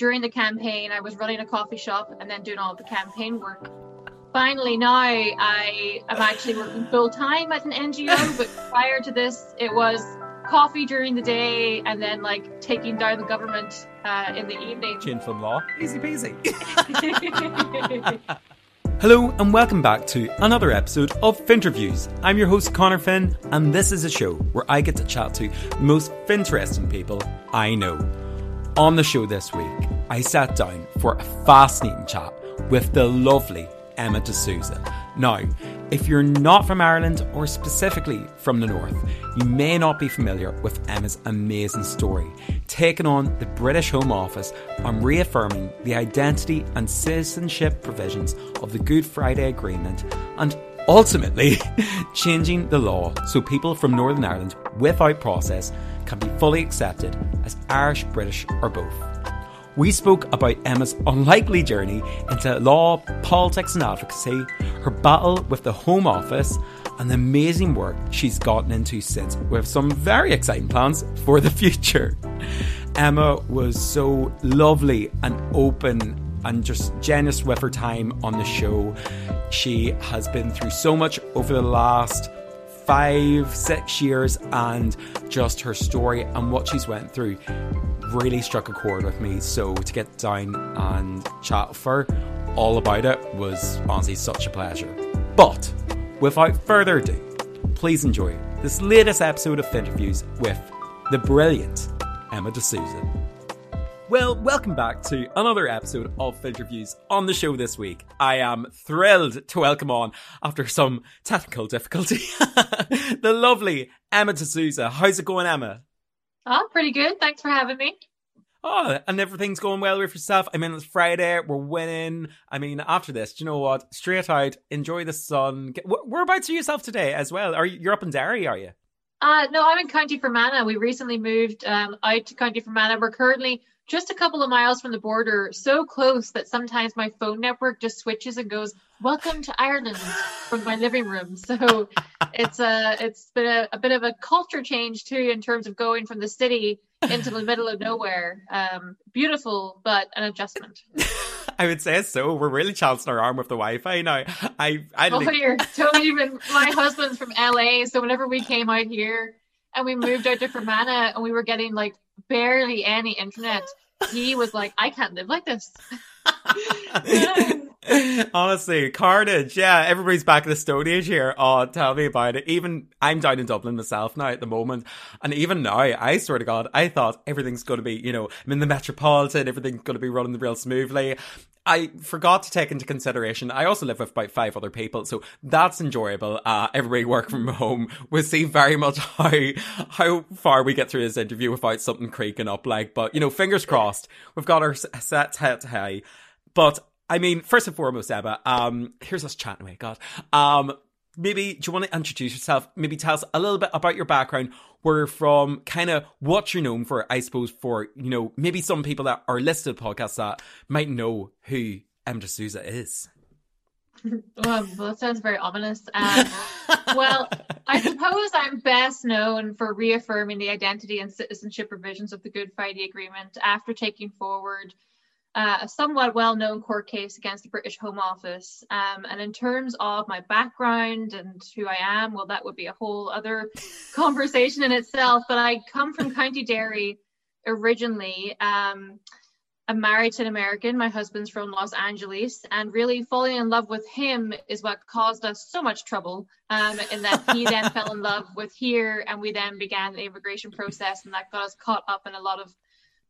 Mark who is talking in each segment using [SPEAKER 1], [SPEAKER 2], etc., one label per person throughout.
[SPEAKER 1] during the campaign, I was running a coffee shop and then doing all the campaign work. Finally, now I am actually working full time at an NGO, but prior to this, it was coffee during the day and then like taking down the government uh, in the evening.
[SPEAKER 2] Chin from law, easy peasy. Hello and welcome back to another episode of Finterviews. I'm your host Connor Finn, and this is a show where I get to chat to the most interesting people I know. On the show this week, I sat down for a fascinating chat with the lovely Emma DeSouza. Now, if you're not from Ireland or specifically from the North, you may not be familiar with Emma's amazing story, taking on the British Home Office and reaffirming the identity and citizenship provisions of the Good Friday Agreement and ultimately changing the law so people from Northern Ireland without process can be fully accepted as Irish, British, or both. We spoke about Emma's unlikely journey into law, politics, and advocacy, her battle with the Home Office, and the amazing work she's gotten into since, with some very exciting plans for the future. Emma was so lovely and open and just generous with her time on the show. She has been through so much over the last five, six years, and just her story and what she's went through really struck a chord with me. So to get down and chat her all about it was honestly such a pleasure. But without further ado, please enjoy this latest episode of Finterviews with the brilliant Emma DeSouza. Well, welcome back to another episode of Finterviews on the show this week. I am thrilled to welcome on, after some technical difficulty, the lovely Emma DeSouza. How's it going, Emma?
[SPEAKER 1] Oh, pretty good. Thanks for having me.
[SPEAKER 2] Oh, and everything's going well with yourself. I mean, it's Friday. We're winning. I mean, after this, do you know what? Straight out, enjoy the sun. Get, whereabouts are yourself today as well? Are you, you're up in Derry, are you?
[SPEAKER 1] Uh, no, I'm in County Fermanagh. We recently moved um, out to County Fermanagh. We're currently just a couple of miles from the border, so close that sometimes my phone network just switches and goes, "Welcome to Ireland" from my living room. So it's a it's been a, a, bit of a culture change too in terms of going from the city into the middle of nowhere. Um, beautiful, but an adjustment.
[SPEAKER 2] I would say so. We're really chancing our arm with the Wi-Fi now. I I
[SPEAKER 1] oh, you're totally even. My husband's from LA, so whenever we came out here and we moved out to Fermanagh and we were getting like barely any internet he was like, I can't live like this.
[SPEAKER 2] Honestly, carnage. Yeah, everybody's back in the Stone Age here. Oh, tell me about it. Even I'm down in Dublin myself now at the moment. And even now, I swear to God, I thought everything's going to be, you know, I'm in the Metropolitan, everything's going to be running real smoothly. I forgot to take into consideration. I also live with about five other people, so that's enjoyable. Uh, everybody work from home. We'll see very much how how far we get through this interview without something creaking up. Like, but you know, fingers crossed. We've got our set head high. But I mean, first and foremost, Emma. Um, here's us chatting away. God. Um, maybe do you want to introduce yourself? Maybe tell us a little bit about your background, where from, kind of what you're known for. I suppose for you know maybe some people that are listed podcasts that might know who Emma Souza is.
[SPEAKER 1] well, that sounds very ominous. Um, well, I suppose I'm best known for reaffirming the identity and citizenship provisions of the Good Friday Agreement after taking forward uh, a somewhat well-known court case against the British Home Office. Um, and in terms of my background and who I am, well, that would be a whole other conversation in itself. But I come from County Derry originally. Um, I'm married to an American. My husband's from Los Angeles, and really falling in love with him is what caused us so much trouble. Um, in that he then fell in love with here, and we then began the immigration process, and that got us caught up in a lot of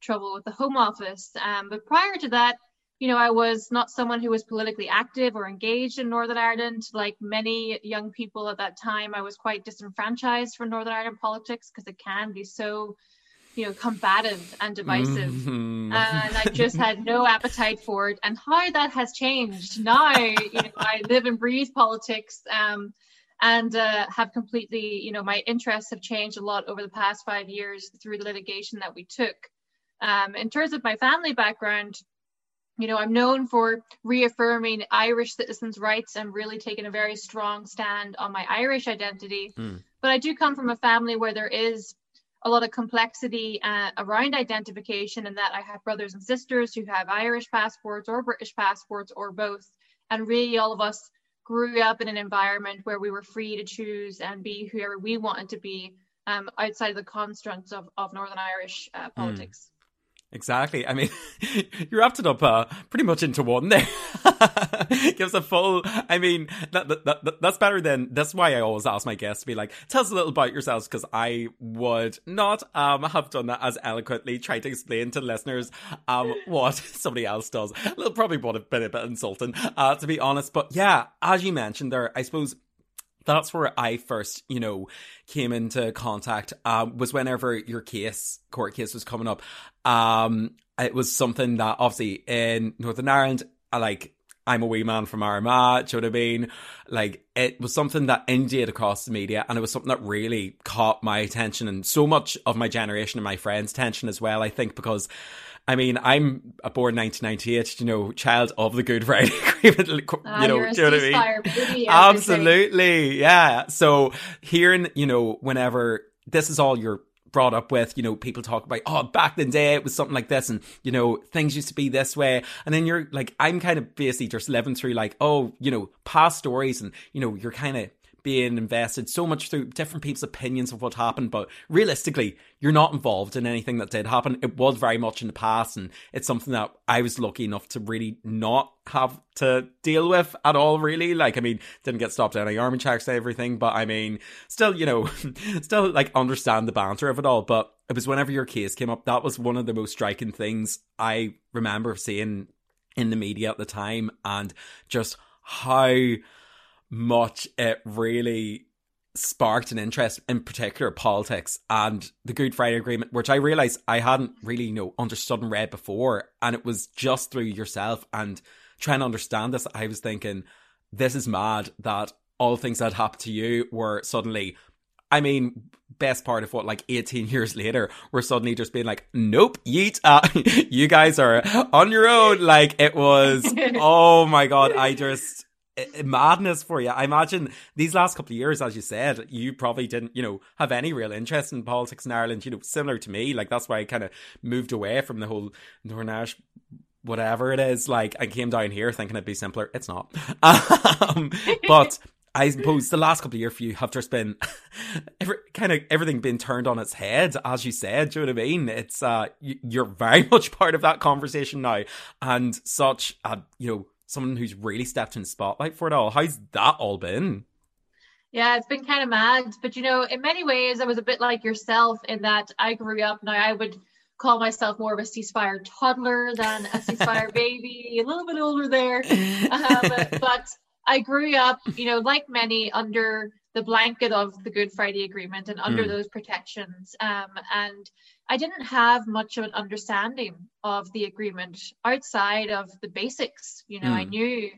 [SPEAKER 1] trouble with the Home Office. Um, but prior to that, you know, I was not someone who was politically active or engaged in Northern Ireland. Like many young people at that time, I was quite disenfranchised from Northern Ireland politics because it can be so, you know, combative and divisive. Mm-hmm. And I just had no appetite for it. And how that has changed now, you know, I live and breathe politics. Um, and uh, have completely, you know, my interests have changed a lot over the past five years through the litigation that we took. Um, in terms of my family background, you know, I'm known for reaffirming Irish citizens' rights and really taking a very strong stand on my Irish identity. Mm. But I do come from a family where there is a lot of complexity uh, around identification in that I have brothers and sisters who have Irish passports or British passports or both. And really, all of us grew up in an environment where we were free to choose and be whoever we wanted to be um, outside of the constructs of, of Northern Irish uh, hmm. politics. Mm.
[SPEAKER 2] Exactly. I mean, you wrapped it up uh, pretty much into one there. Gives a full. I mean, that, that, that, that's better than. That's why I always ask my guests to be like, "Tell us a little about yourselves," because I would not um have done that as eloquently. Try to explain to listeners um what somebody else does. It'll probably would have been a bit insulting, uh, to be honest. But yeah, as you mentioned there, I suppose that's where I first, you know, came into contact. Um, was whenever your case, court case, was coming up. Um, it was something that obviously in Northern Ireland, I like. I'm a wee man from Armagh, do you know what I mean? Like, it was something that inundated across the media, and it was something that really caught my attention and so much of my generation and my friends' attention as well, I think, because I mean, I'm a born 1998, you know, child of the Good Friday Agreement.
[SPEAKER 1] You know, do you know what I mean?
[SPEAKER 2] Absolutely, yeah. So hearing, you know, whenever this is all you're brought up with, you know, people talk about, oh, back in the day it was something like this, and you know, things used to be this way, and then you're like, I'm kind of basically just living through like, oh, you know, past stories, and you know, you're kind of being invested so much through different people's opinions of what happened, but realistically, you're not involved in anything that did happen. It was very much in the past, and it's something that I was lucky enough to really not have to deal with at all, really. Like, I mean, didn't get stopped at any army checks and everything, but I mean, still, you know, still like understand the banter of it all. But it was whenever your case came up, that was one of the most striking things I remember seeing in the media at the time, and just how much it really sparked an interest in particular politics and the Good Friday Agreement, which I realized I hadn't really, you know, understood and read before. And it was just through yourself and trying to understand this, I was thinking, this is mad that all things that happened to you were suddenly I mean, best part of what, like 18 years later, we're suddenly just being like, nope, yeet, uh, you guys are on your own. Like it was, oh my God, I just, madness for you. I imagine these last couple of years, as you said, you probably didn't, you know, have any real interest in politics in Ireland. You know, similar to me, like that's why I kind of moved away from the whole Irish whatever it is. Like I came down here thinking it'd be simpler. It's not. Um, but I suppose the last couple of years for you have just been every, kind of everything been turned on its head, as you said. Do you know what I mean? It's uh, you're very much part of that conversation now, and such a you know someone who's really stepped in spotlight for it all. How's that all been?
[SPEAKER 1] Yeah, it's been kind of mad. But you know, in many ways, I was a bit like yourself in that I grew up. Now I would call myself more of a ceasefire toddler than a ceasefire baby, a little bit older there. Um, but I grew up, you know, like many, under the blanket of the Good Friday Agreement and under mm. those protections. Um, and I didn't have much of an understanding of the agreement outside of the basics. You know, mm. I hmm. knew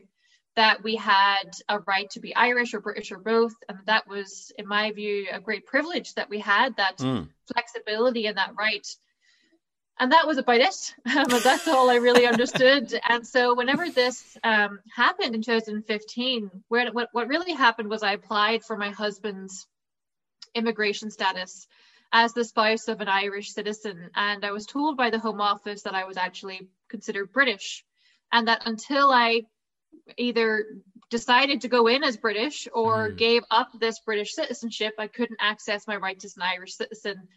[SPEAKER 1] that we had a right to be Irish or British or both. And that was, in my view, a great privilege that we had that mm. flexibility and that right. And that was about it. Um, that's all I really understood. and so, whenever this um, happened in 2015, where what, what really happened was I applied for my husband's immigration status as the spouse of an Irish citizen. And I was told by the Home Office that I was actually considered British, and that until I either decided to go in as British or mm. gave up this British citizenship, I couldn't access my rights as an Irish citizen.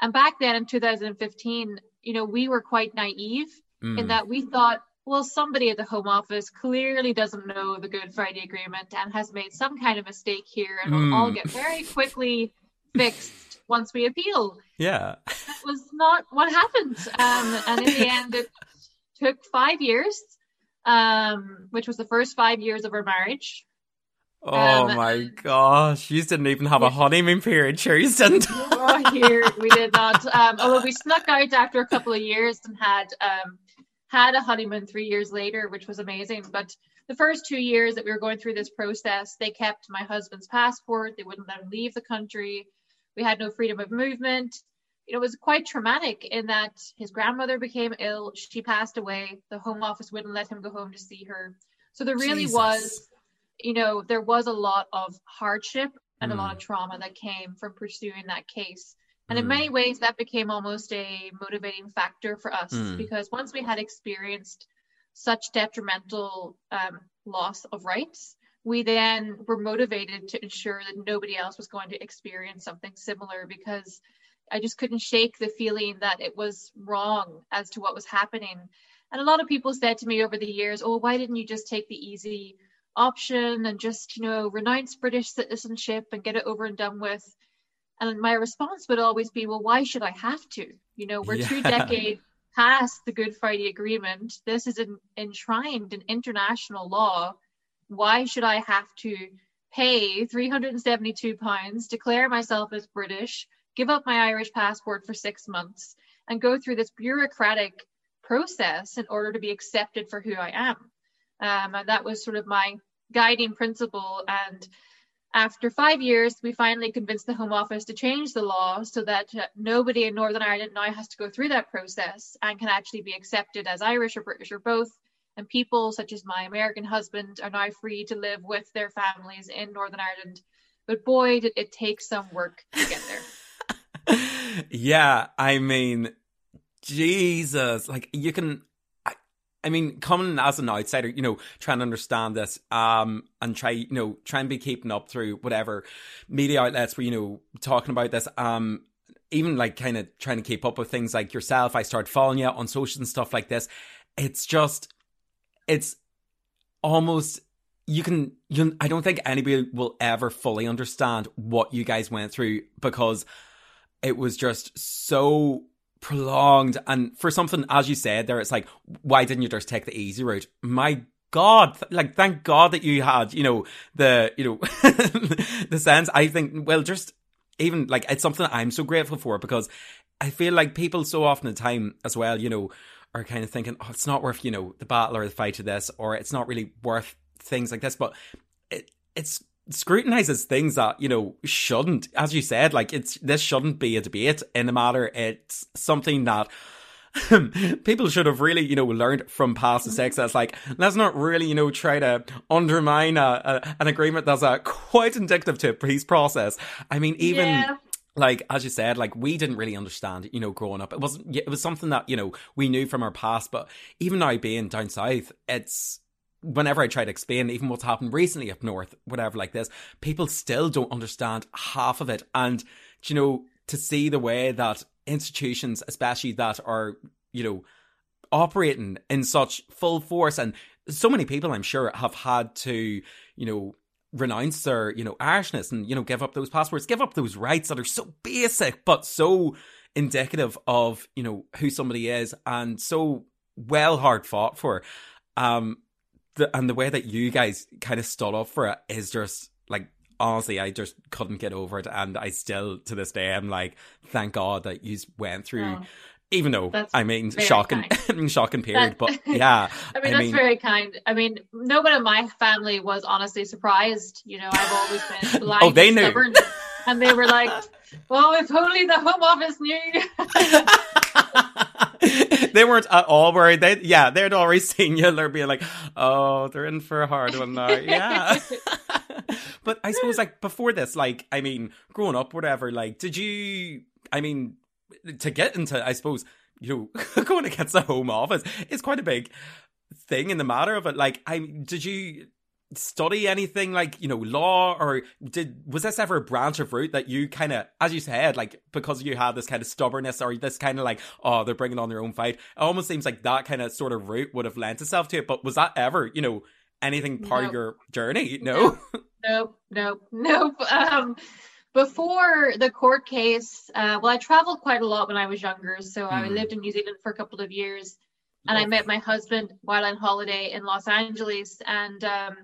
[SPEAKER 1] And back then in 2015, you know, we were quite naive mm. in that we thought, well, somebody at the Home Office clearly doesn't know the Good Friday Agreement and has made some kind of mistake here, and mm. will all get very quickly fixed once we appeal.
[SPEAKER 2] Yeah.
[SPEAKER 1] That was not what happened. Um, and in the end, it took five years, um, which was the first five years of our marriage.
[SPEAKER 2] Oh um, my gosh, you didn't even have a honeymoon period, sure you didn't.
[SPEAKER 1] oh, here we did not. Um, although we snuck out after a couple of years and had um, had a honeymoon three years later, which was amazing. But the first two years that we were going through this process, they kept my husband's passport. They wouldn't let him leave the country. We had no freedom of movement. You know, it was quite traumatic in that his grandmother became ill. She passed away. The home office wouldn't let him go home to see her. So there really Jesus. was, you know, there was a lot of hardship and mm. a lot of hmm. trauma that came from pursuing that case. And mm. in many ways, that became almost a motivating factor for us mm. because once we had experienced such detrimental um, loss of rights, we then were motivated to ensure that nobody else was going to experience something similar because I just couldn't shake the feeling that it was wrong as to what was happening. And a lot of people said to me over the years, oh, why didn't you just take the easy option and just, you know, renounce British citizenship and get it over and done with? And my response would always be, well, why should I have to? You know, we're yeah. two decades past the Good Friday Agreement. This is enshrined in international law. Why should I have to pay 372 pounds, declare myself as British, give up my Irish passport for six months, and go through this bureaucratic process in order to be accepted for who I am? Um, and that was sort of my guiding principle. And after five years, we finally convinced the Home Office to change the law so that uh, nobody in Northern Ireland now has to go through that process and can actually be accepted as Irish or British or both. And people such as my American husband are now free to live with their families in Northern Ireland. But boy, did it take some work to get
[SPEAKER 2] there. yeah, I mean, Jesus, like you can I mean, coming as an outsider, you know, trying to understand this, um, and try, you know, try and be keeping up through whatever media outlets were, you know, talking about this, um, even like kind of trying to keep up with things like yourself. I started following you on social and stuff like this. It's just, it's almost you can you I don't think anybody will ever fully understand what you guys went through because it was just so prolonged. And for something as you said there it's like why didn't you just take the easy route? My god like thank god that you had you know the you know the sense. I think well just even like it's something i'm so grateful for because i feel like people so often at time as well you know are kind of thinking oh it's not worth you know the battle or the fight of this or it's not really worth things like this but it, it's scrutinizes things that you know shouldn't as you said like it's this shouldn't be a debate in the matter it's something that people should have really, you know, learned from past mistakes. That's like, let's not really, you know, try to undermine a, a, an agreement that's uh, quite indicative to a peace process. I mean, even yeah. Like as you said, like we didn't really understand, you know, growing up. It wasn't. It was something that you know we knew from our past, but even now being down south, it's whenever I try to explain even what's happened recently up north, whatever like this, people still don't understand half of it. And, you know, to see the way that institutions, especially that are, you know, operating in such full force and so many people I'm sure have had to, you know, renounce their, you know, Irishness and, you know, give up those passports, give up those rights that are so basic but so indicative of, you know, who somebody is and so well hard fought for. Um, the, and the way that you guys kind of stood up for it is just like honestly, I just couldn't get over it, and I still to this day I'm like, thank God that you went through. Oh, even though I mean, shocking, shocking period, but yeah.
[SPEAKER 1] I mean, I that's mean, very kind. I mean, no one in my family was honestly surprised. You know, I've always been oh, blind. oh, they knew, and they were like, "Well, if only the Home Office knew."
[SPEAKER 2] they weren't at all worried. They yeah, they'd already seen you. They're being like, oh, they're in for a hard one now. Yeah. but I suppose like before this, like I mean, growing up, whatever. Like, did you? I mean, to get into, I suppose you know, going against the Home Office is quite a big thing in the matter of it. Like, I did you study anything like you know law or did was this ever a branch of route that you kind of as you said like because you had this kind of stubbornness or this kind of like oh they're bringing on their own fight it almost seems like that kind of sort of route would have lent itself to it but was that ever you know anything part nope. of your journey no
[SPEAKER 1] no, no, no. um before the court case uh well i traveled quite a lot when i was younger so i hmm. lived in new zealand for a couple of years and I met my husband while on holiday in Los Angeles. And um,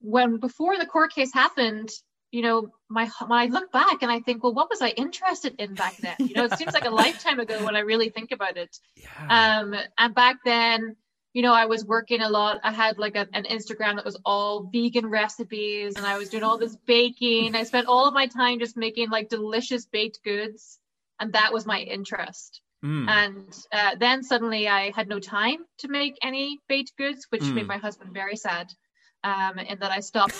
[SPEAKER 1] when before the court case happened, you know, my when I look back and I think, well, what was I interested in back then? You know, it seems like a lifetime ago when I really think about it. Yeah. Um, and back then, you know, I was working a lot. I had like a, an Instagram that was all vegan recipes, and I was doing all this baking. I spent all of my time just making like delicious baked goods, and that was my interest. Mm. And uh, then suddenly I had no time to make any baked goods, which mm. made my husband very sad. Um, and that I stopped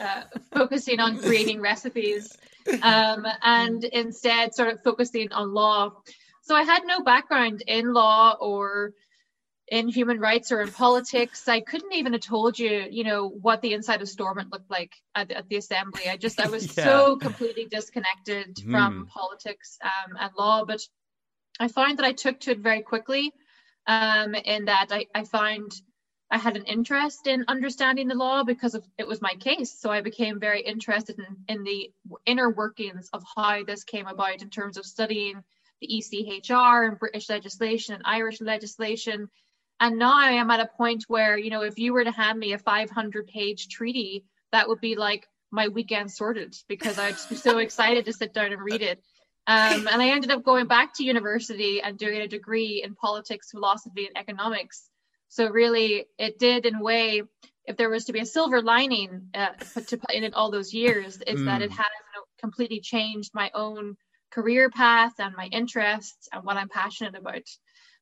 [SPEAKER 1] uh, focusing on creating recipes um, and instead started focusing on law. So I had no background in law or in human rights or in politics. I couldn't even have told you, you know, what the inside of Stormont looked like at, at the assembly. I just, I was yeah. so completely disconnected mm. from politics um, and law. But I found that I took to it very quickly um, in that I, I find I had an interest in understanding the law because of it was my case. So I became very interested in, in the inner workings of how this came about in terms of studying the ECHR and British legislation and Irish legislation. And now I am at a point where, you know, if you were to hand me a 500 page treaty, that would be like my weekend sorted because I'd be so excited to sit down and read it. Um, and I ended up going back to university and doing a degree in politics, philosophy, and economics. So really, it did in a way. If there was to be a silver lining uh, to put in it all those years, is mm. that it mm. has you know, completely changed my own career path and my interests and what I'm passionate about.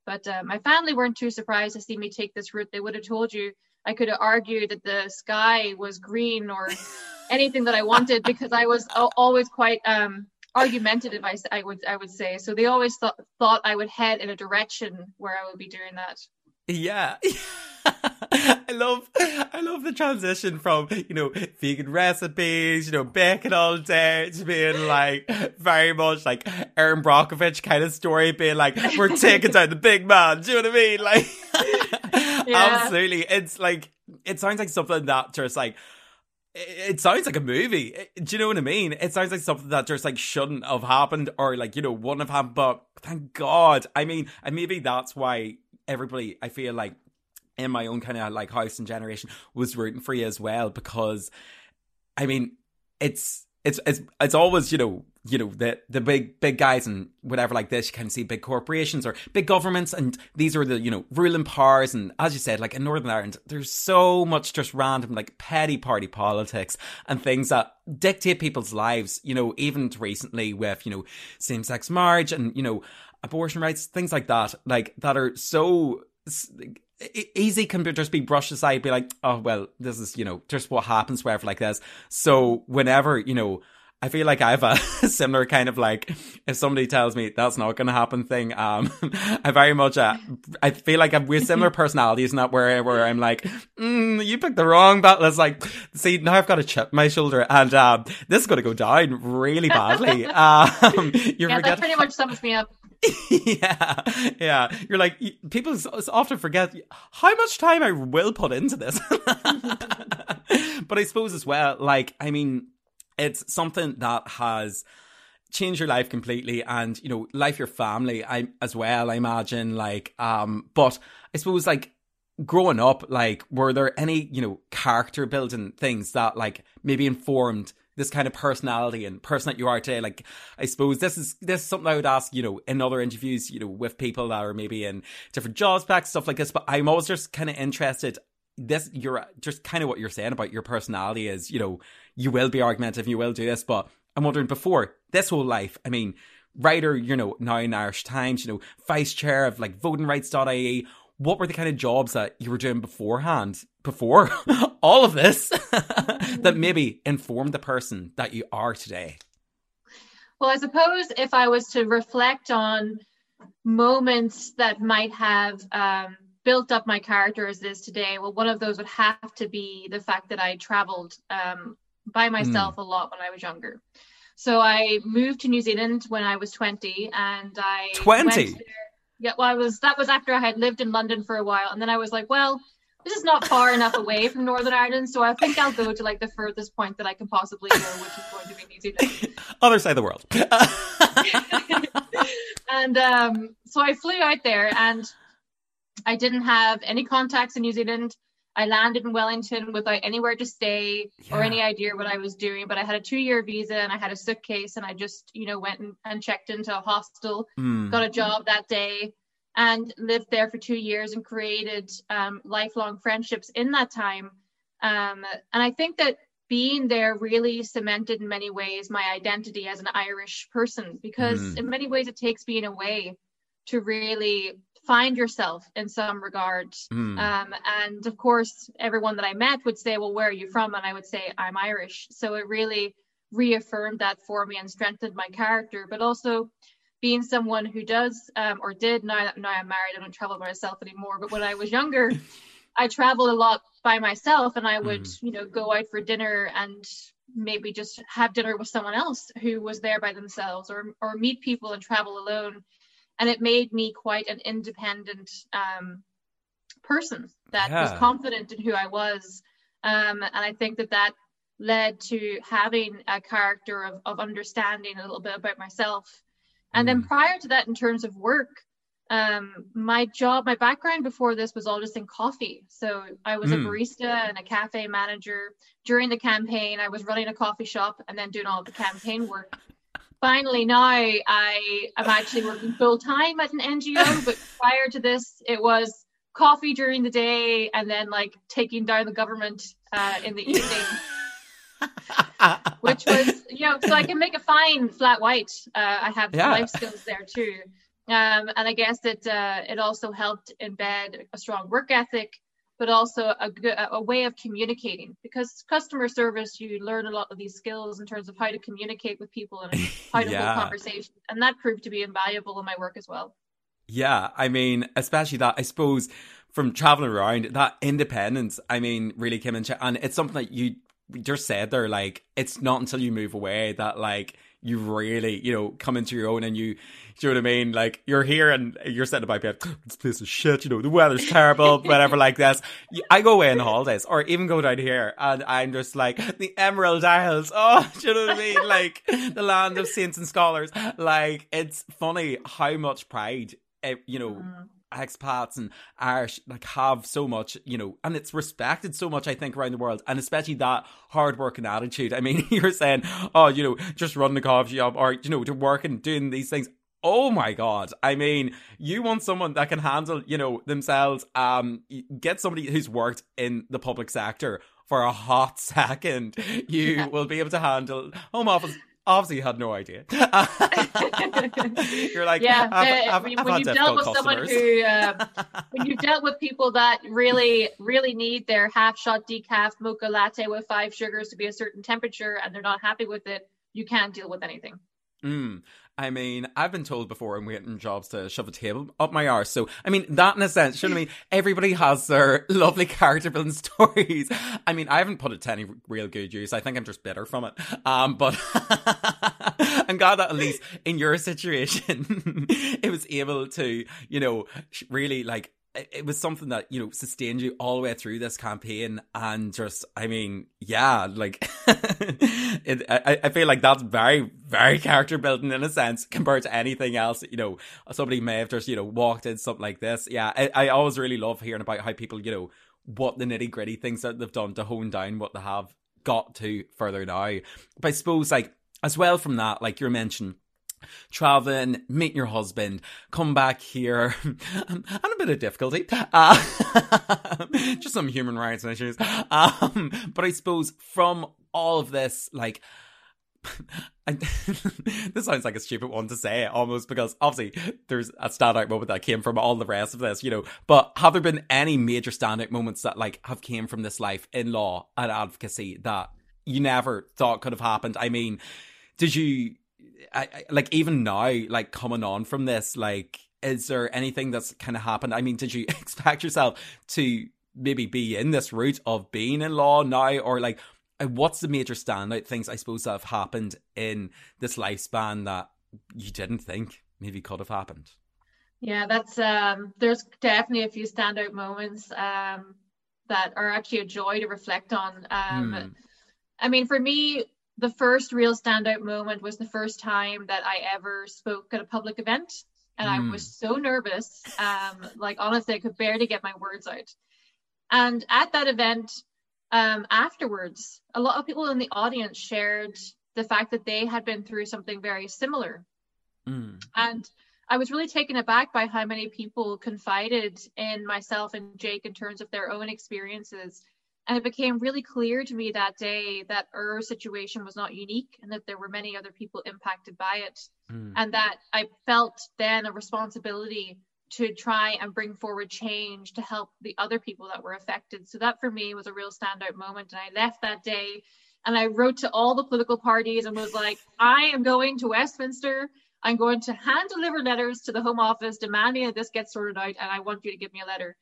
[SPEAKER 1] But uh, my family weren't too surprised to see me take this route. They would have told you I could have argued that the sky was green or anything that I wanted because I was always quite um, argumentative. I, I would I would say so. They always thought thought I would head in a direction where I would be doing that.
[SPEAKER 2] Yeah. I love I love the transition from, you know, vegan recipes, you know, baking all day to being like very much like Erin Brockovich kind of story being like, we're taking down the big man. Do you know what I mean? Like yeah. absolutely. It's like it sounds like something that just like it sounds like a movie. Do you know what I mean? It sounds like something that just like shouldn't have happened or like, you know, wouldn't have happened, but thank God. I mean, and maybe that's why everybody I feel like in my own kind of like house and generation was rooting for you as well because I mean it's it's it's it's always you know you know the the big big guys and whatever like this you can see big corporations or big governments and these are the you know ruling powers and as you said like in Northern Ireland there's so much just random like petty party politics and things that dictate people's lives you know even recently with you know same sex marriage and you know abortion rights, things like that, like that are so easy can just be brushed aside, be like, oh well, this is you know just what happens wherever like this. So whenever you know. I feel like I have a similar kind of like if somebody tells me that's not going to happen thing. Um, I very much uh, I feel like I'm, we're similar personalities, not where where I'm like, mm, you picked the wrong battle. It's like, see now I've got a chip my shoulder, and um, this is going to go down really badly. um,
[SPEAKER 1] you yeah, forget- that pretty much sums me up.
[SPEAKER 2] yeah, yeah. You're like people often forget how much time I will put into this. but I suppose as well, like I mean, it's something that has changed your life completely, and you know, life your family. I as well. I imagine, like, um, but I suppose like growing up, like, were there any you know character building things that like maybe informed this kind of personality and person that you are today. Like, I suppose this is this is something I would ask, you know, in other interviews, you know, with people that are maybe in different jobs back stuff like this. But I'm always just kind of interested. This you're just kind of what you're saying about your personality is, you know, you will be argumentative, you will do this, but I'm wondering before this whole life, I mean, writer, you know, now in Irish Times, you know, vice chair of like votingrights.ie what were the kind of jobs that you were doing beforehand, before all of this, that maybe informed the person that you are today?
[SPEAKER 1] Well, I suppose if I was to reflect on moments that might have um, built up my character as it is today, well, one of those would have to be the fact that I traveled um, by myself mm. a lot when I was younger. So I moved to New Zealand when I was 20 and I
[SPEAKER 2] 20
[SPEAKER 1] yeah, well, I was that was after I had lived in London for a while, and then I was like, well, this is not far enough away from Northern Ireland, so I think I'll go to like the furthest point that I can possibly go, which is going to be New Zealand.
[SPEAKER 2] Other side of the world.
[SPEAKER 1] and um, so I flew out there, and I didn't have any contacts in New Zealand. I landed in Wellington without anywhere to stay yeah. or any idea what I was doing. But I had a two year visa and I had a suitcase and I just, you know, went and, and checked into a hostel, mm. got a job that day and lived there for two years and created um, lifelong friendships in that time. Um, and I think that being there really cemented in many ways my identity as an Irish person because mm. in many ways it takes being away to really find yourself in some regard.
[SPEAKER 2] Mm.
[SPEAKER 1] Um, and of course, everyone that I met would say, Well, where are you from? And I would say, I'm Irish. So it really reaffirmed that for me and strengthened my character, but also being someone who does um, or did now that now I'm married, I don't travel by myself anymore. But when I was younger, I traveled a lot by myself, and I would mm. you know go out for dinner and maybe just have dinner with someone else who was there by themselves, or or meet people and travel alone, and it made me quite an independent um, person that yeah. was confident in who I was, um, and I think that that led to having a character of, of understanding a little bit about myself and then mm. prior to that, in terms of work, um, my job, my background before this was all just in coffee. So I was mm. a barista and a cafe manager. During the campaign, I was running a coffee shop and then doing all the campaign work. Finally, now I am actually working full time at an NGO, but prior to this, it was coffee during the day and then like taking down the government uh, in the evening. which was, you know, so I can make a fine flat white. Uh, I have yeah. life skills there too. Um, and I guess it uh, it also helped embed a strong work ethic, but also a, a way of communicating. Because customer service, you learn a lot of these skills in terms of how to communicate with people and how to yeah. hold conversations, and that proved to be invaluable in my work as well.
[SPEAKER 2] Yeah, I mean, especially that I suppose from traveling around, that independence, I mean, really came into, and it's something that you just said there, like, it's not until you move away that, like, you really, you know, come into your own and you, do you know what I mean? Like, you're here and you're sitting by bed, this place is shit, you know, the weather's terrible, whatever like this. I go away on holidays or even go down here and I'm just like, the Emerald Isles, oh, do you know what I mean? Like, the land of saints and scholars. Like, it's funny how much pride, eh, you know, mm expats and Irish like have so much, you know, and it's respected so much, I think, around the world, and especially that hard working attitude. I mean, you're saying, oh, you know, just running a coffee shop or you know, to work and doing these things. Oh my god. I mean, you want someone that can handle, you know, themselves, um get somebody who's worked in the public sector for a hot second. You yeah. will be able to handle home office obviously you had no idea. You're like,
[SPEAKER 1] yeah. I've, I've, I've when you've dealt with customers. someone who, uh, when you've dealt with people that really, really need their half shot decaf mocha latte with five sugars to be a certain temperature, and they're not happy with it, you can't deal with anything.
[SPEAKER 2] Mm. I mean, I've been told before I'm waiting jobs to shove a table up my arse. So, I mean, that in a sense, you know I mean? Everybody has their lovely character building stories. I mean, I haven't put it to any real good use. I think I'm just bitter from it. Um, but I'm glad that at least in your situation, it was able to, you know, really like it was something that you know sustained you all the way through this campaign and just i mean yeah like it, I, I feel like that's very very character building in a sense compared to anything else you know somebody may have just you know walked in something like this. Yeah i, I always really love hearing about how people you know what the nitty gritty things that they've done to hone down what they have got to further now. But i suppose like as well from that like you're mentioning traveling, meet your husband, come back here, and a bit of difficulty, uh, just some human rights issues. Um, but I suppose from all of this, like, I, this sounds like a stupid one to say almost because obviously there's a standout moment that came from all the rest of this, you know. But have there been any major standout moments that like have came from this life in law and advocacy that you never thought could have happened? I mean, did you I, I, like even now, like coming on from this, like, is there anything that's kind of happened? I mean, did you expect yourself to maybe be in this route of being in law now, or like, uh, what's the major standout things I suppose that have happened in this lifespan that you didn't think maybe could have happened?
[SPEAKER 1] Yeah, that's um there's definitely a few standout moments um that are actually a joy to reflect on. Um hmm. I mean for me the first real standout moment was the first time that I ever spoke at a public event. And mm. I was hmm. so nervous. Um, like honestly, I could barely get my words out. And at that event, um, afterwards, a lot of people in the audience shared the fact that they had been through something very similar. Mm. And I was really taken aback by how many people confided in myself and Jake in terms of their own experiences and it became really clear to me that day that our situation was not unique and that there were many other people impacted by it. Mm. And that I felt then a responsibility to try and bring forward change to help the other people that were affected. So that for me was a real standout moment. And I left that day and I wrote to all the political parties and was like, I am going to Westminster. I'm going to hand deliver letters to the Home Office demanding that this gets sorted out, and I want you to give me a letter.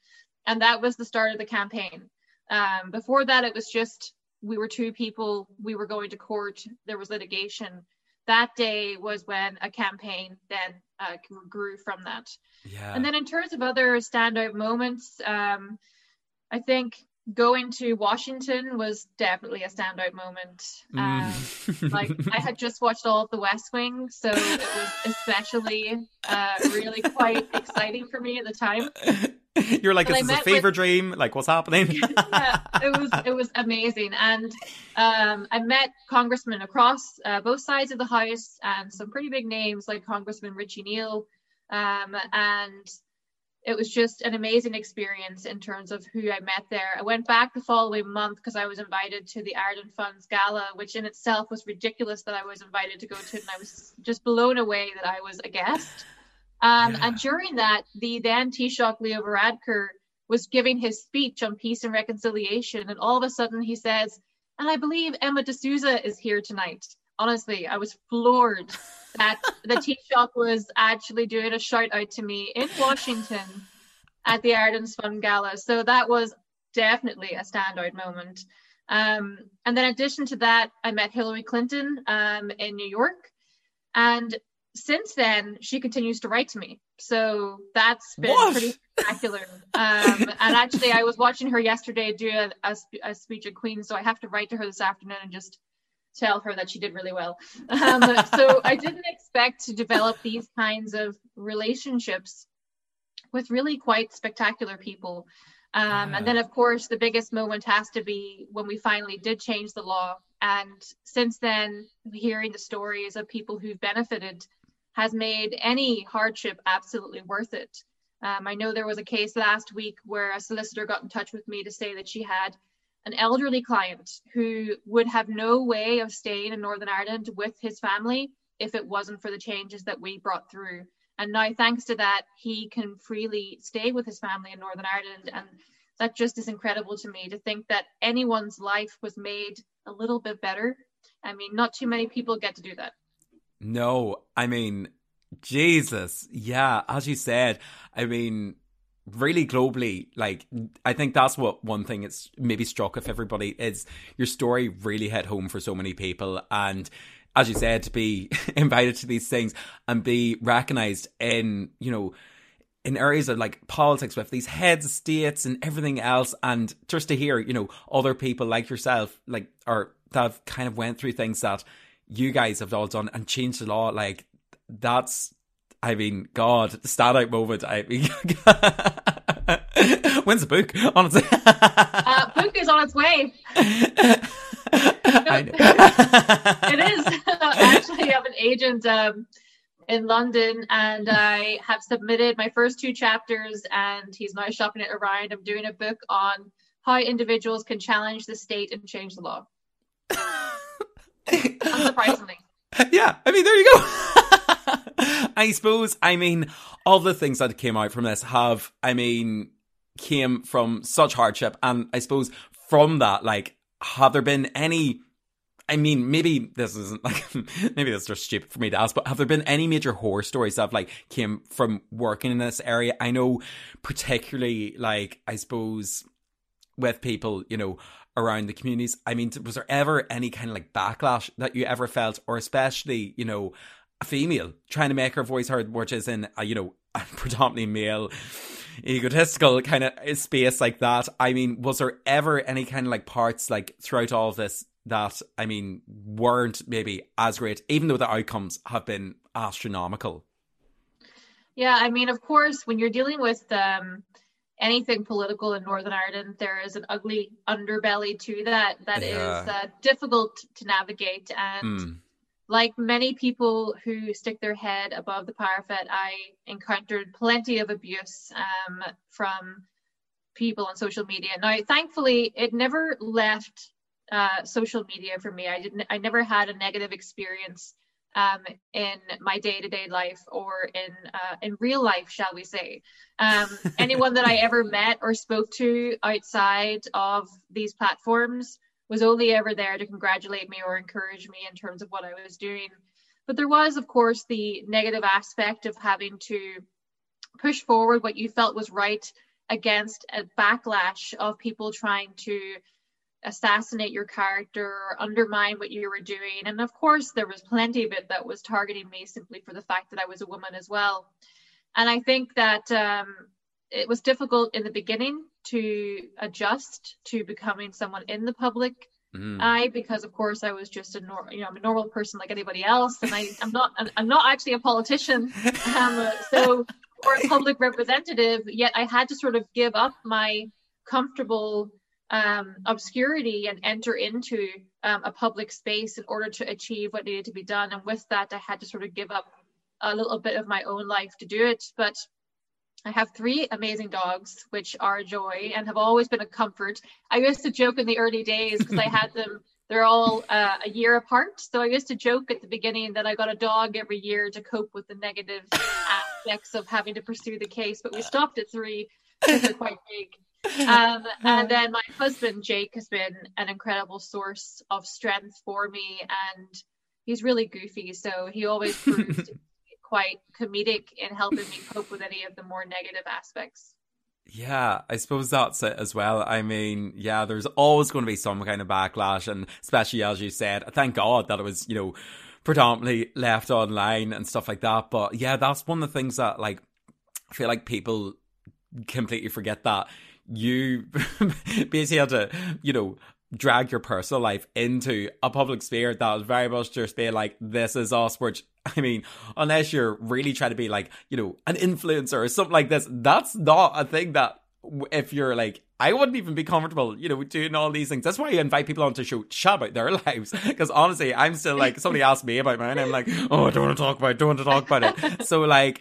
[SPEAKER 1] And that was the start of the campaign. Um, before that, it was just we were two people, we were going to court, there was litigation. That day was when a campaign then uh, grew from that.
[SPEAKER 2] Yeah.
[SPEAKER 1] And then in terms of other standout moments, um, I think going to Washington was definitely a standout moment. Mm. Um, like I had just watched all of The West Wing, so it was especially uh, really quite exciting for me at the time.
[SPEAKER 2] You're like, this is a fever with... dream? Like, what's happening?
[SPEAKER 1] yeah, it was it was amazing, and um, I met congressmen across uh, both sides of the house, and some pretty big names like Congressman Richie Neal, um, and it was just an amazing experience in terms of who I met there. I went back the following month because I was invited to the Ireland Funds Gala, which in itself was ridiculous that I was invited to go to, and I was just blown away that I was a guest. Um, yeah. And during that, the then Taoiseach Leo Varadkar was giving his speech on peace and reconciliation, and all of a sudden he says, "And I believe Emma DeSouza is here tonight." Honestly, I was floored that the Taoiseach was actually doing a shout out to me in Washington at the Ireland's Fund Gala. So that was definitely a standout moment. Um, and then in addition to that, I met Hillary Clinton um, in New York. And since then, she continues to write to me. So that's been what? pretty spectacular. um, and actually, I was watching her yesterday do a, a, a speech at Queen, so I have to write to her this afternoon and just tell her that she did really well. Um, so I didn't expect to develop these kinds of relationships with really quite spectacular people. Um, and then, of course, the biggest moment has to be when we finally did change the law. And since then, hearing the stories of people who've benefited has made any hardship absolutely worth it. Um, I know there was a case last week where a solicitor got in touch with me to say that she had an elderly client who would have no way of staying in Northern Ireland with his family if it wasn't for the changes that we brought through. And now, thanks to that, he can freely stay with his family in Northern Ireland. And that just is incredible to me to think that anyone's life was made a little bit better. I mean, not too many people get to do that.
[SPEAKER 2] No, I mean, Jesus. Yeah, as you said, I mean, really globally like i think that's what one thing it's maybe struck of everybody is your story really hit home for so many people and as you said to be invited to these things and be recognized in you know in areas of like politics with these heads of states and everything else and just to hear you know other people like yourself like or that have kind of went through things that you guys have all done and changed the law like that's I mean, God, standout moment. I mean, when's the book? Honestly,
[SPEAKER 1] uh, book is on its way. it is. Actually, I have an agent um, in London, and I have submitted my first two chapters, and he's now shopping it around. I'm doing a book on how individuals can challenge the state and change the law. Unsurprisingly.
[SPEAKER 2] Yeah, I mean, there you go. I suppose, I mean, all the things that came out from this have, I mean, came from such hardship. And I suppose from that, like, have there been any I mean, maybe this isn't like maybe that's just stupid for me to ask, but have there been any major horror stories that have like came from working in this area? I know particularly like I suppose with people, you know, around the communities. I mean, was there ever any kind of like backlash that you ever felt, or especially, you know, a female trying to make her voice heard, which is in a, you know a predominantly male egotistical kind of space like that. I mean, was there ever any kind of like parts like throughout all of this that I mean weren't maybe as great, even though the outcomes have been astronomical?
[SPEAKER 1] Yeah, I mean, of course, when you're dealing with um, anything political in Northern Ireland, there is an ugly underbelly to that that yeah. is uh, difficult to navigate and. Mm like many people who stick their head above the parapet, I encountered plenty of abuse um, from people on social media. Now, thankfully, it never left uh, social media for me. I didn't. I never had a negative experience um, in my day-to-day life or in uh, in real life, shall we say. Um, anyone that I ever met or spoke to outside of these platforms was only ever there to congratulate me or encourage me in terms of what I was doing. But there was, of course, the negative aspect of having to push forward what you felt was right against a backlash of people trying to assassinate your character undermine what you were doing. And of course, there was plenty of it that was targeting me simply for the fact that I was a woman as well. And I think that um, it was difficult in the beginning to adjust to becoming someone in the public mm. eye because, of course, I was just a nor- you know I'm a normal person like anybody else, and I, I'm not I'm not actually a politician. Um, so or a public representative, yet I had to sort of give up my comfortable um, obscurity and enter into um, a public space in order to achieve what needed to be done. And with that, I had to sort of give up a little bit of my own life to do it. But I have three amazing dogs, which are a joy and have always been a comfort. I used to joke in the early days because I had them, they're all uh, a year apart. So I used to joke at the beginning that I got a dog every year to cope with the negative aspects of having to pursue the case. But we stopped at three because they're quite big. Um, and then my husband Jake has been an incredible source of strength for me, and he's really goofy, so he always proves quite comedic in helping me cope with any of the more negative aspects.
[SPEAKER 2] Yeah, I suppose that's it as well. I mean, yeah, there's always going to be some kind of backlash, and especially as you said, thank God that it was, you know, predominantly left online and stuff like that. But yeah, that's one of the things that, like, I feel like people completely forget that you basically had to, you know, drag your personal life into a public sphere that was very much just being like, this is us, which I mean, unless you're really trying to be like, you know, an influencer or something like this, that's not a thing that if you're like, I wouldn't even be comfortable, you know, doing all these things. That's why I invite people onto the show, chat about their lives. Because honestly, I'm still like, somebody asked me about mine, I'm like, oh, I don't want to talk about it, don't want to talk about it. so like,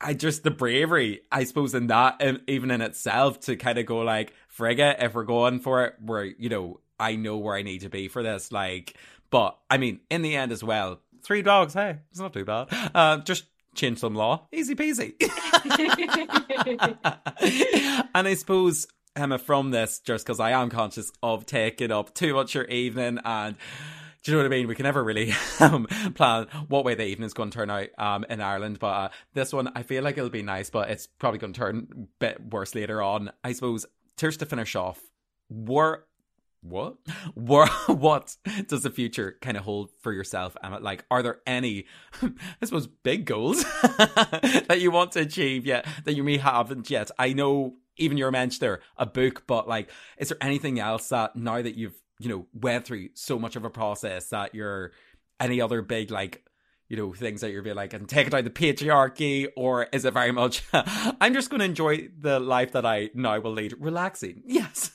[SPEAKER 2] I just the bravery, I suppose, in that, even in itself, to kind of go like, frigga, if we're going for it, we're, you know, I know where I need to be for this. Like, but I mean, in the end as well, three dogs, hey, it's not too bad. Uh, just change some law, easy peasy. and I suppose Emma, from this, just because I am conscious of taking up too much your evening and do you know what I mean? We can never really um, plan what way the evening's going to turn out um, in Ireland, but uh, this one I feel like it'll be nice, but it's probably going to turn a bit worse later on. I suppose. Tears to finish off. Were what where what does the future kind of hold for yourself and like are there any i suppose big goals that you want to achieve yet that you may haven't yet i know even your mentioned there a book but like is there anything else that now that you've you know went through so much of a process that you're any other big like you know things that you're being like and take it out the patriarchy or is it very much i'm just going to enjoy the life that i now will lead relaxing yes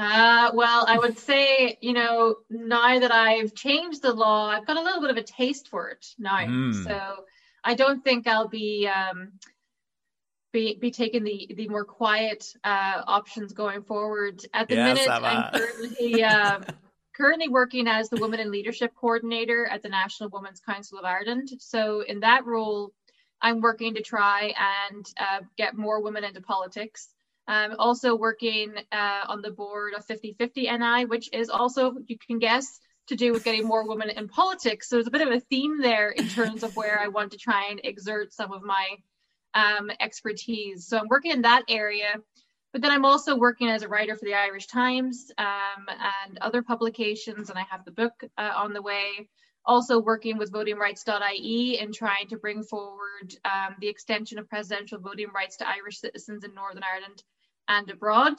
[SPEAKER 1] uh, well, I would say, you know, now that I've changed the law, I've got a little bit of a taste for it now. Mm. So I don't think I'll be um, be be taking the the more quiet uh, options going forward. At the yes, minute, I'm currently uh, currently working as the Women in Leadership Coordinator at the National Women's Council of Ireland. So in that role, I'm working to try and uh, get more women into politics. I'm also working uh, on the board of 50/50 NI, which is also, you can guess, to do with getting more women in politics. So there's a bit of a theme there in terms of where I want to try and exert some of my um, expertise. So I'm working in that area, but then I'm also working as a writer for the Irish Times um, and other publications, and I have the book uh, on the way. Also working with votingrights.ie and trying to bring forward um, the extension of presidential voting rights to Irish citizens in Northern Ireland and abroad.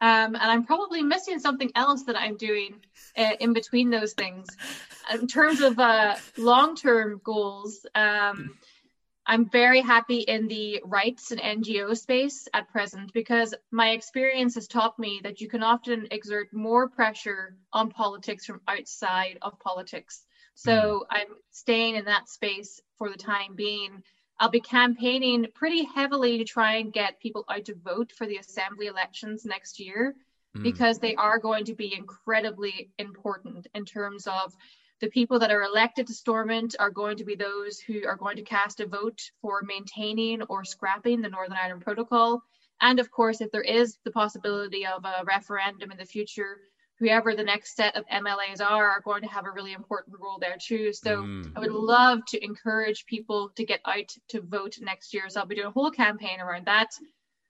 [SPEAKER 1] Um, and I'm probably missing something else that I'm doing uh, in between those things. In terms of uh, long term goals, um, I'm very happy in the rights and NGO space at present because my experience has taught me that you can often exert more pressure on politics from outside of politics. So mm. I'm staying in that space for the time being. I'll be campaigning pretty heavily to try and get people out to vote for the assembly elections next year mm. because they are going to be incredibly important in terms of The people that are elected to Stormont are going to be those who are going to cast a vote for maintaining or scrapping the Northern Ireland Protocol. And of course, if there is the possibility of a referendum in the future, whoever the next set of MLAs are are going to have a really important role there too. So mm. I would love to encourage people to get out to vote next year. So I'll be doing a whole campaign around that.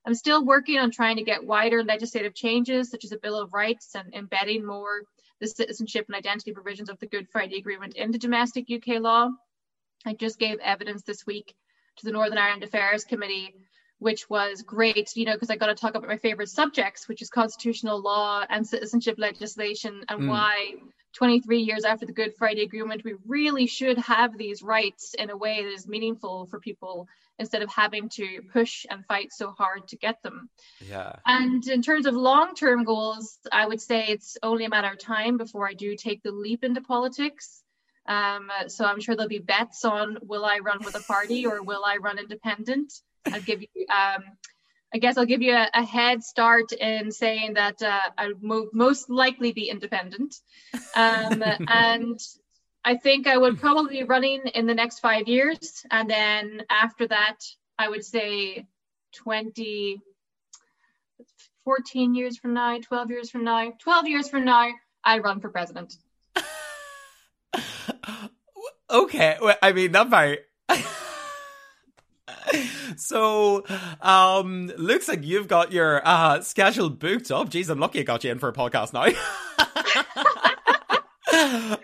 [SPEAKER 1] I'm still working on trying to get wider legislative changes, such as a Bill of Rights and embedding more the citizenship and identity provisions of the Good Friday Agreement into domestic UK law. I just gave evidence this week to the Northern Ireland Affairs Committee, which was great, you know, because I got to talk about my favorite subjects, which is constitutional law and citizenship legislation, and mm. why 23 years after the Good Friday Agreement, we really should have these rights in a way that is meaningful for people instead of having to push and fight so hard to get them.
[SPEAKER 2] Yeah.
[SPEAKER 1] And in terms of long term goals, I would say it's only a matter of time before I do take the leap into politics. Um, so I'm sure there'll be bets on will I run with a party or will I run independent? I'll give you, um, I guess I'll give you a, a, head start in saying that uh, I will most likely be independent. Um, and I think I would probably be running in the next five years. And then after that, I would say 20, 14 years from now, 12 years from now, 12 years from now, I'd run for president.
[SPEAKER 2] okay. Well, I mean, that might. so, um, looks like you've got your uh, schedule booked up. Jeez, I'm lucky I got you in for a podcast now.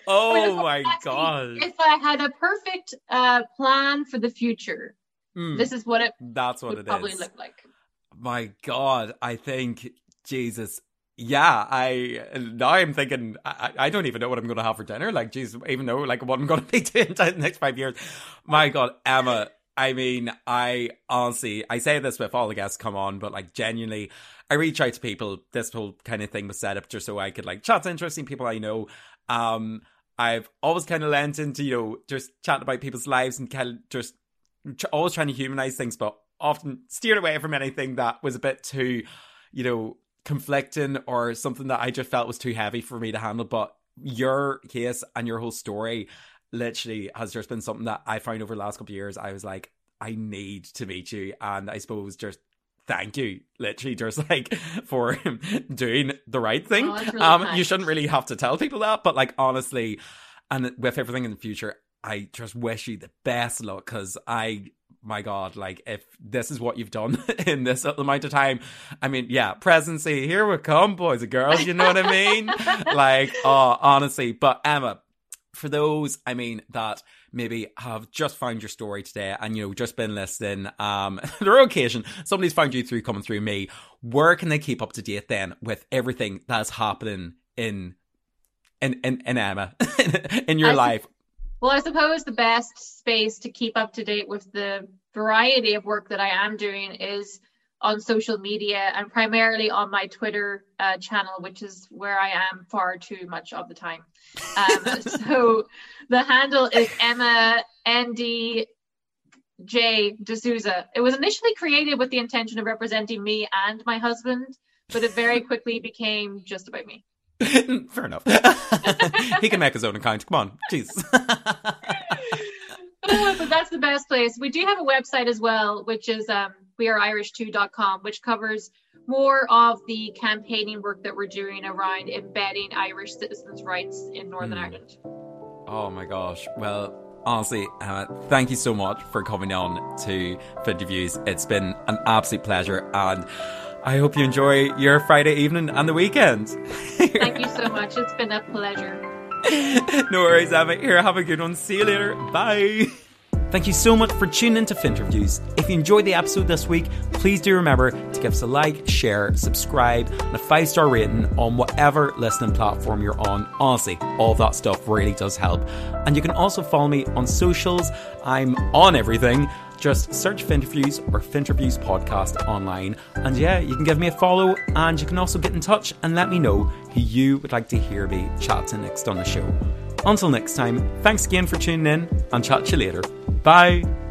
[SPEAKER 2] oh my god!
[SPEAKER 1] If I had a perfect uh, plan for the future, mm, this is what it.
[SPEAKER 2] That's what
[SPEAKER 1] it
[SPEAKER 2] probably
[SPEAKER 1] is. look like.
[SPEAKER 2] My god! I think Jesus. Yeah, I now I'm thinking I, I don't even know what I'm going to have for dinner. Like, geez, even though like what I'm going to be doing in the next five years. My God, Emma. I mean, I honestly, I say this with all the guests come on, but like genuinely, I reach out to people. This whole kind of thing was set up just so I could like chat to interesting people I know. Um, I've always kind of lent into, you know, just chatting about people's lives and kind of just always trying to humanize things, but often steered away from anything that was a bit too, you know, conflicting or something that I just felt was too heavy for me to handle. But your case and your whole story literally has just been something that I found over the last couple of years. I was like, I need to meet you. And I suppose just thank you literally just like for doing the right thing oh, really um nice. you shouldn't really have to tell people that but like honestly and with everything in the future i just wish you the best luck because i my god like if this is what you've done in this amount of time i mean yeah presidency here we come boys and girls you know what i mean like oh honestly but emma for those i mean that maybe have just found your story today and you know just been listening um the occasion somebody's found you through coming through me where can they keep up to date then with everything that's happening in in in, in emma in your I life? Su-
[SPEAKER 1] well i suppose the best space to keep up to date with the variety of work that i am doing is on social media and primarily on my Twitter uh, channel, which is where I am far too much of the time. Um, so the handle is Emma ND J DeSouza. It was initially created with the intention of representing me and my husband, but it very quickly became just about me.
[SPEAKER 2] Fair enough. he can make his own account. Come on, jeez.
[SPEAKER 1] but that's the best place. We do have a website as well, which is um, weareirish2.com, which covers more of the campaigning work that we're doing around embedding Irish citizens' rights in Northern mm. Ireland.
[SPEAKER 2] Oh my gosh. Well, honestly, uh, thank you so much for coming on to Finterviews. It's been an absolute pleasure, and I hope you enjoy your Friday evening and the weekend.
[SPEAKER 1] thank you so much. It's been a pleasure.
[SPEAKER 2] no worries, Emma. Here, have a good one. See you later. Bye. Thank you so much for tuning into Finterviews. If you enjoyed the episode this week, please do remember to give us a like, share, subscribe, and a five star rating on whatever listening platform you're on. Honestly, all that stuff really does help. And you can also follow me on socials. I'm on everything. Just search Finterviews or Finterviews podcast online. And yeah, you can give me a follow and you can also get in touch and let me know who you would like to hear me chat to next on the show. Until next time, thanks again for tuning in and chat to you later. Bye.